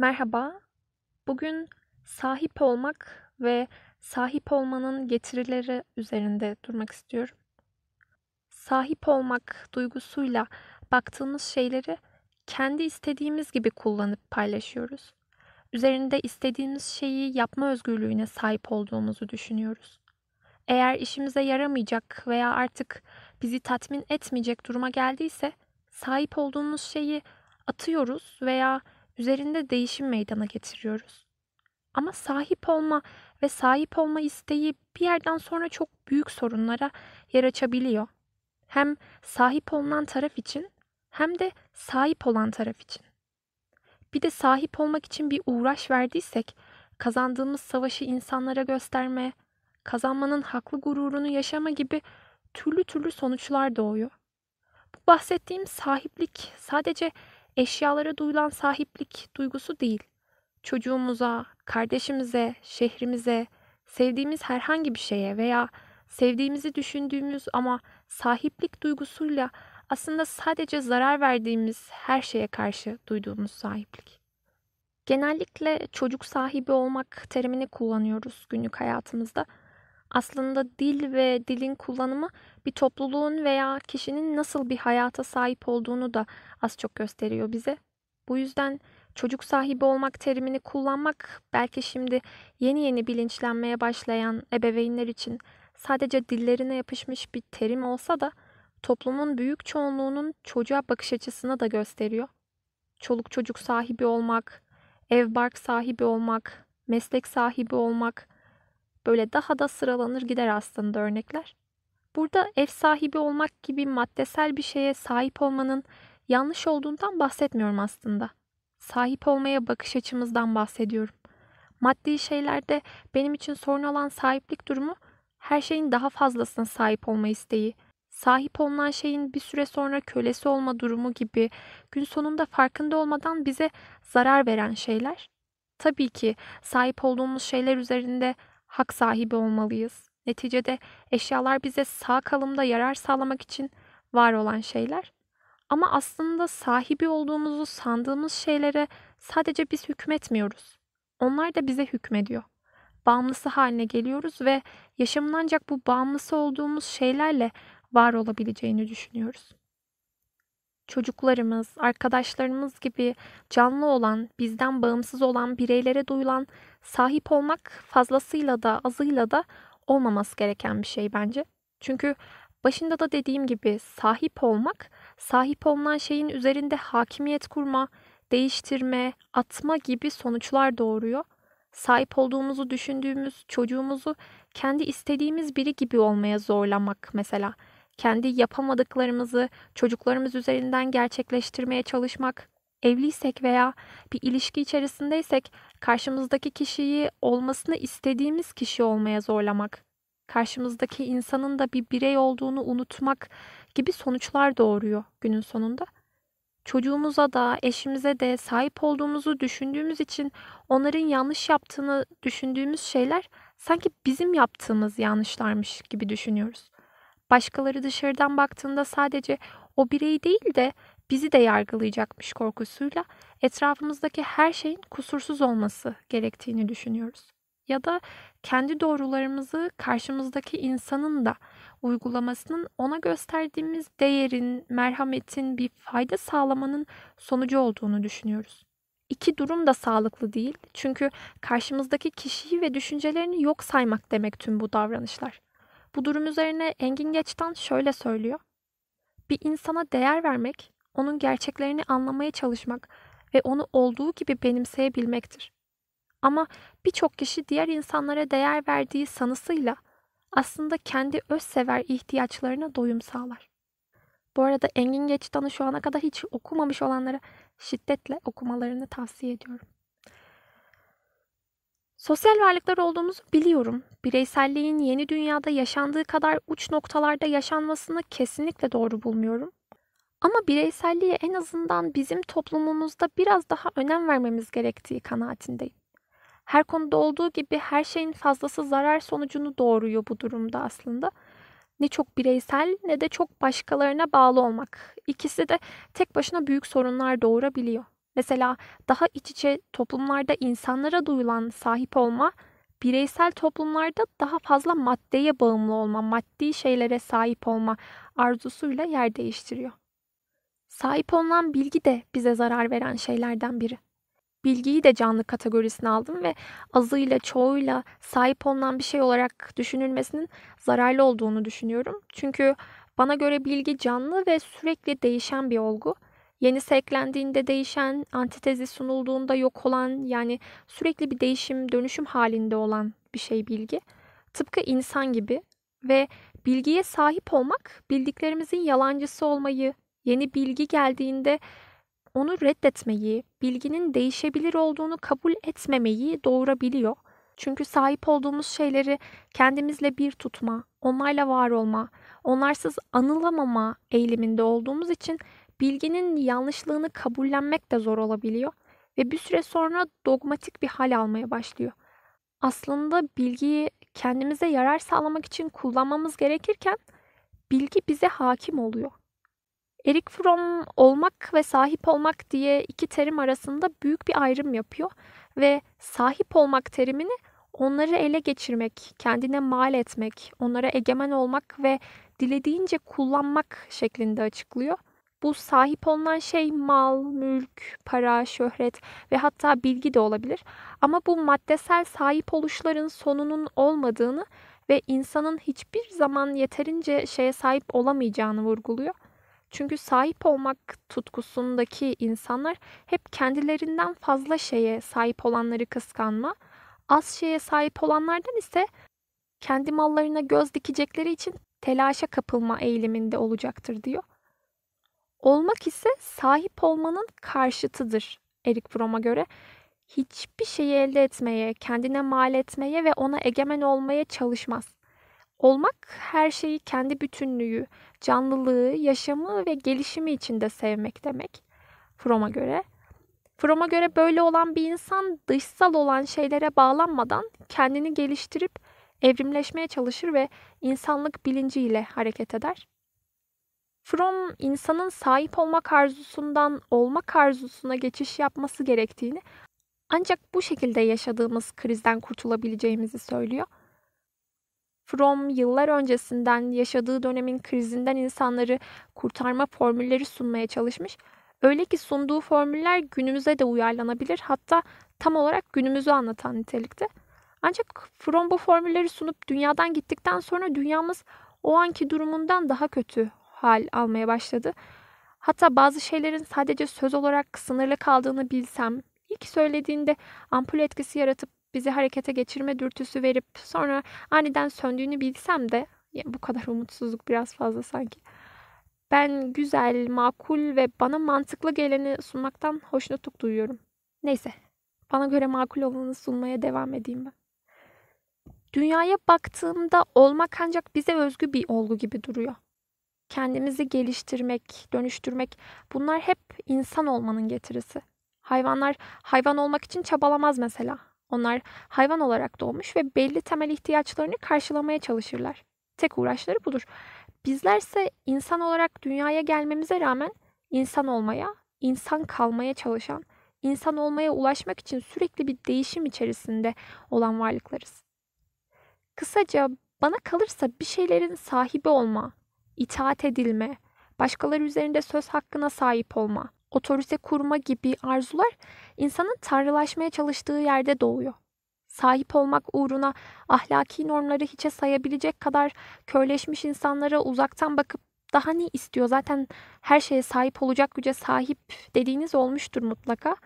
Merhaba. Bugün sahip olmak ve sahip olmanın getirileri üzerinde durmak istiyorum. Sahip olmak duygusuyla baktığımız şeyleri kendi istediğimiz gibi kullanıp paylaşıyoruz. Üzerinde istediğimiz şeyi yapma özgürlüğüne sahip olduğumuzu düşünüyoruz. Eğer işimize yaramayacak veya artık bizi tatmin etmeyecek duruma geldiyse sahip olduğumuz şeyi atıyoruz veya üzerinde değişim meydana getiriyoruz. Ama sahip olma ve sahip olma isteği bir yerden sonra çok büyük sorunlara yer açabiliyor. Hem sahip olunan taraf için hem de sahip olan taraf için. Bir de sahip olmak için bir uğraş verdiysek kazandığımız savaşı insanlara gösterme, kazanmanın haklı gururunu yaşama gibi türlü türlü sonuçlar doğuyor. Bu bahsettiğim sahiplik sadece eşyalara duyulan sahiplik duygusu değil. Çocuğumuza, kardeşimize, şehrimize, sevdiğimiz herhangi bir şeye veya sevdiğimizi düşündüğümüz ama sahiplik duygusuyla aslında sadece zarar verdiğimiz her şeye karşı duyduğumuz sahiplik. Genellikle çocuk sahibi olmak terimini kullanıyoruz günlük hayatımızda. Aslında dil ve dilin kullanımı bir topluluğun veya kişinin nasıl bir hayata sahip olduğunu da az çok gösteriyor bize. Bu yüzden çocuk sahibi olmak terimini kullanmak belki şimdi yeni yeni bilinçlenmeye başlayan ebeveynler için sadece dillerine yapışmış bir terim olsa da toplumun büyük çoğunluğunun çocuğa bakış açısını da gösteriyor. Çoluk çocuk sahibi olmak, ev bark sahibi olmak, meslek sahibi olmak, Böyle daha da sıralanır gider aslında örnekler. Burada ev sahibi olmak gibi maddesel bir şeye sahip olmanın yanlış olduğundan bahsetmiyorum aslında. Sahip olmaya bakış açımızdan bahsediyorum. Maddi şeylerde benim için sorun olan sahiplik durumu her şeyin daha fazlasına sahip olma isteği, sahip olunan şeyin bir süre sonra kölesi olma durumu gibi gün sonunda farkında olmadan bize zarar veren şeyler. Tabii ki sahip olduğumuz şeyler üzerinde hak sahibi olmalıyız. Neticede eşyalar bize sağ kalımda yarar sağlamak için var olan şeyler. Ama aslında sahibi olduğumuzu sandığımız şeylere sadece biz hükmetmiyoruz. Onlar da bize hükmediyor. Bağımlısı haline geliyoruz ve yaşamın ancak bu bağımlısı olduğumuz şeylerle var olabileceğini düşünüyoruz. Çocuklarımız, arkadaşlarımız gibi canlı olan, bizden bağımsız olan bireylere duyulan sahip olmak fazlasıyla da azıyla da olmaması gereken bir şey bence. Çünkü başında da dediğim gibi sahip olmak, sahip olunan şeyin üzerinde hakimiyet kurma, değiştirme, atma gibi sonuçlar doğuruyor. Sahip olduğumuzu düşündüğümüz çocuğumuzu kendi istediğimiz biri gibi olmaya zorlamak mesela. Kendi yapamadıklarımızı çocuklarımız üzerinden gerçekleştirmeye çalışmak, evliysek veya bir ilişki içerisindeysek karşımızdaki kişiyi olmasını istediğimiz kişi olmaya zorlamak, karşımızdaki insanın da bir birey olduğunu unutmak gibi sonuçlar doğuruyor günün sonunda. Çocuğumuza da, eşimize de sahip olduğumuzu düşündüğümüz için onların yanlış yaptığını düşündüğümüz şeyler sanki bizim yaptığımız yanlışlarmış gibi düşünüyoruz. Başkaları dışarıdan baktığında sadece o bireyi değil de bizi de yargılayacakmış korkusuyla etrafımızdaki her şeyin kusursuz olması gerektiğini düşünüyoruz. Ya da kendi doğrularımızı karşımızdaki insanın da uygulamasının ona gösterdiğimiz değerin, merhametin bir fayda sağlamanın sonucu olduğunu düşünüyoruz. İki durum da sağlıklı değil. Çünkü karşımızdaki kişiyi ve düşüncelerini yok saymak demek tüm bu davranışlar. Bu durum üzerine Engin Geçtan şöyle söylüyor. Bir insana değer vermek onun gerçeklerini anlamaya çalışmak ve onu olduğu gibi benimseyebilmektir. Ama birçok kişi diğer insanlara değer verdiği sanısıyla aslında kendi özsever ihtiyaçlarına doyum sağlar. Bu arada Engin Geçtan'ı şu ana kadar hiç okumamış olanlara şiddetle okumalarını tavsiye ediyorum. Sosyal varlıklar olduğumuzu biliyorum. Bireyselliğin yeni dünyada yaşandığı kadar uç noktalarda yaşanmasını kesinlikle doğru bulmuyorum. Ama bireyselliğe en azından bizim toplumumuzda biraz daha önem vermemiz gerektiği kanaatindeyim. Her konuda olduğu gibi her şeyin fazlası zarar sonucunu doğuruyor bu durumda aslında. Ne çok bireysel ne de çok başkalarına bağlı olmak. İkisi de tek başına büyük sorunlar doğurabiliyor. Mesela daha iç içe toplumlarda insanlara duyulan sahip olma, bireysel toplumlarda daha fazla maddeye bağımlı olma, maddi şeylere sahip olma arzusuyla yer değiştiriyor. Sahip olunan bilgi de bize zarar veren şeylerden biri. Bilgiyi de canlı kategorisine aldım ve azıyla çoğuyla sahip olunan bir şey olarak düşünülmesinin zararlı olduğunu düşünüyorum. Çünkü bana göre bilgi canlı ve sürekli değişen bir olgu. Yenisi eklendiğinde değişen, antitezi sunulduğunda yok olan yani sürekli bir değişim, dönüşüm halinde olan bir şey bilgi. Tıpkı insan gibi ve bilgiye sahip olmak bildiklerimizin yalancısı olmayı, yeni bilgi geldiğinde onu reddetmeyi, bilginin değişebilir olduğunu kabul etmemeyi doğurabiliyor. Çünkü sahip olduğumuz şeyleri kendimizle bir tutma, onlarla var olma, onlarsız anılamama eğiliminde olduğumuz için bilginin yanlışlığını kabullenmek de zor olabiliyor ve bir süre sonra dogmatik bir hal almaya başlıyor. Aslında bilgiyi kendimize yarar sağlamak için kullanmamız gerekirken bilgi bize hakim oluyor. Erik Fromm olmak ve sahip olmak diye iki terim arasında büyük bir ayrım yapıyor ve sahip olmak terimini onları ele geçirmek, kendine mal etmek, onlara egemen olmak ve dilediğince kullanmak şeklinde açıklıyor. Bu sahip olunan şey mal, mülk, para, şöhret ve hatta bilgi de olabilir. Ama bu maddesel sahip oluşların sonunun olmadığını ve insanın hiçbir zaman yeterince şeye sahip olamayacağını vurguluyor. Çünkü sahip olmak tutkusundaki insanlar hep kendilerinden fazla şeye sahip olanları kıskanma, az şeye sahip olanlardan ise kendi mallarına göz dikecekleri için telaşa kapılma eğiliminde olacaktır diyor. Olmak ise sahip olmanın karşıtıdır Erik Fromm'a göre. Hiçbir şeyi elde etmeye, kendine mal etmeye ve ona egemen olmaya çalışmaz. Olmak her şeyi kendi bütünlüğü, canlılığı, yaşamı ve gelişimi içinde sevmek demek. Fromm'a göre. Fromm'a göre böyle olan bir insan dışsal olan şeylere bağlanmadan kendini geliştirip evrimleşmeye çalışır ve insanlık bilinciyle hareket eder. Fromm insanın sahip olmak arzusundan olmak arzusuna geçiş yapması gerektiğini ancak bu şekilde yaşadığımız krizden kurtulabileceğimizi söylüyor. Fromm yıllar öncesinden yaşadığı dönemin krizinden insanları kurtarma formülleri sunmaya çalışmış. Öyle ki sunduğu formüller günümüze de uyarlanabilir hatta tam olarak günümüzü anlatan nitelikte. Ancak Fromm bu formülleri sunup dünyadan gittikten sonra dünyamız o anki durumundan daha kötü hal almaya başladı. Hatta bazı şeylerin sadece söz olarak sınırlı kaldığını bilsem, ilk söylediğinde ampul etkisi yaratıp bizi harekete geçirme dürtüsü verip sonra aniden söndüğünü bilsem de ya bu kadar umutsuzluk biraz fazla sanki. Ben güzel, makul ve bana mantıklı geleni sunmaktan hoşnutluk duyuyorum. Neyse, bana göre makul olanı sunmaya devam edeyim ben. Dünyaya baktığımda olmak ancak bize özgü bir olgu gibi duruyor. Kendimizi geliştirmek, dönüştürmek bunlar hep insan olmanın getirisi. Hayvanlar hayvan olmak için çabalamaz mesela. Onlar hayvan olarak doğmuş ve belli temel ihtiyaçlarını karşılamaya çalışırlar. Tek uğraşları budur. Bizlerse insan olarak dünyaya gelmemize rağmen insan olmaya, insan kalmaya çalışan, insan olmaya ulaşmak için sürekli bir değişim içerisinde olan varlıklarız. Kısaca bana kalırsa bir şeylerin sahibi olma, itaat edilme, başkaları üzerinde söz hakkına sahip olma, otorite kurma gibi arzular insanın tanrılaşmaya çalıştığı yerde doğuyor. Sahip olmak uğruna ahlaki normları hiçe sayabilecek kadar körleşmiş insanlara uzaktan bakıp daha ne istiyor zaten her şeye sahip olacak güce sahip dediğiniz olmuştur mutlaka.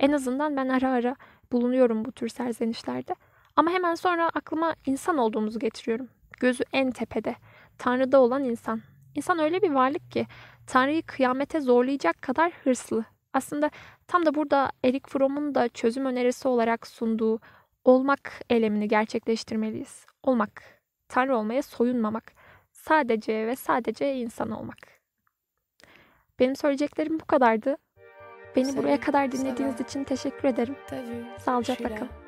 En azından ben ara ara bulunuyorum bu tür serzenişlerde. Ama hemen sonra aklıma insan olduğumuzu getiriyorum. Gözü en tepede. Tanrı'da olan insan. İnsan öyle bir varlık ki Tanrı'yı kıyamete zorlayacak kadar hırslı. Aslında tam da burada Erik Fromm'un da çözüm önerisi olarak sunduğu olmak elemini gerçekleştirmeliyiz. Olmak, Tanrı olmaya soyunmamak, sadece ve sadece insan olmak. Benim söyleyeceklerim bu kadardı. Beni buraya kadar dinlediğiniz için teşekkür ederim. Sağlıcakla kalın.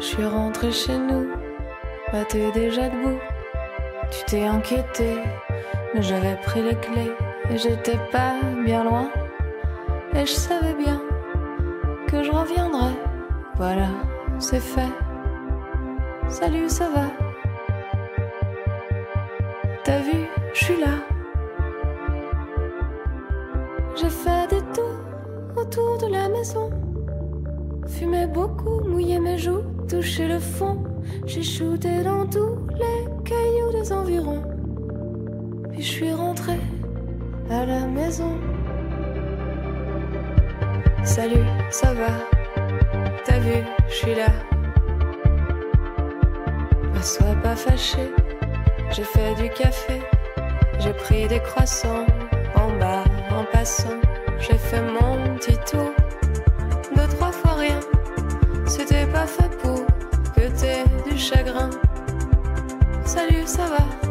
Je suis rentrée chez nous, bah t'es déjà debout. Tu t'es inquiété, mais j'avais pris les clés et j'étais pas bien loin. Et je savais bien que je reviendrais. Voilà, c'est fait. Salut, ça va? T'as vu, je suis là. J'ai fait des tours autour de la maison. Fumé beaucoup, mouillé mes joues, touché le fond. J'ai shooté dans tous les cailloux des environs. Puis je suis rentré à la maison. Salut, ça va? T'as vu, je suis là. Ne sois pas fâché, j'ai fait du café, j'ai pris des croissants en bas en passant. J'ai fait mon petit tour, deux, trois fois rien. C'était pas fait pour que t'aies chagrin. Salut, ça va?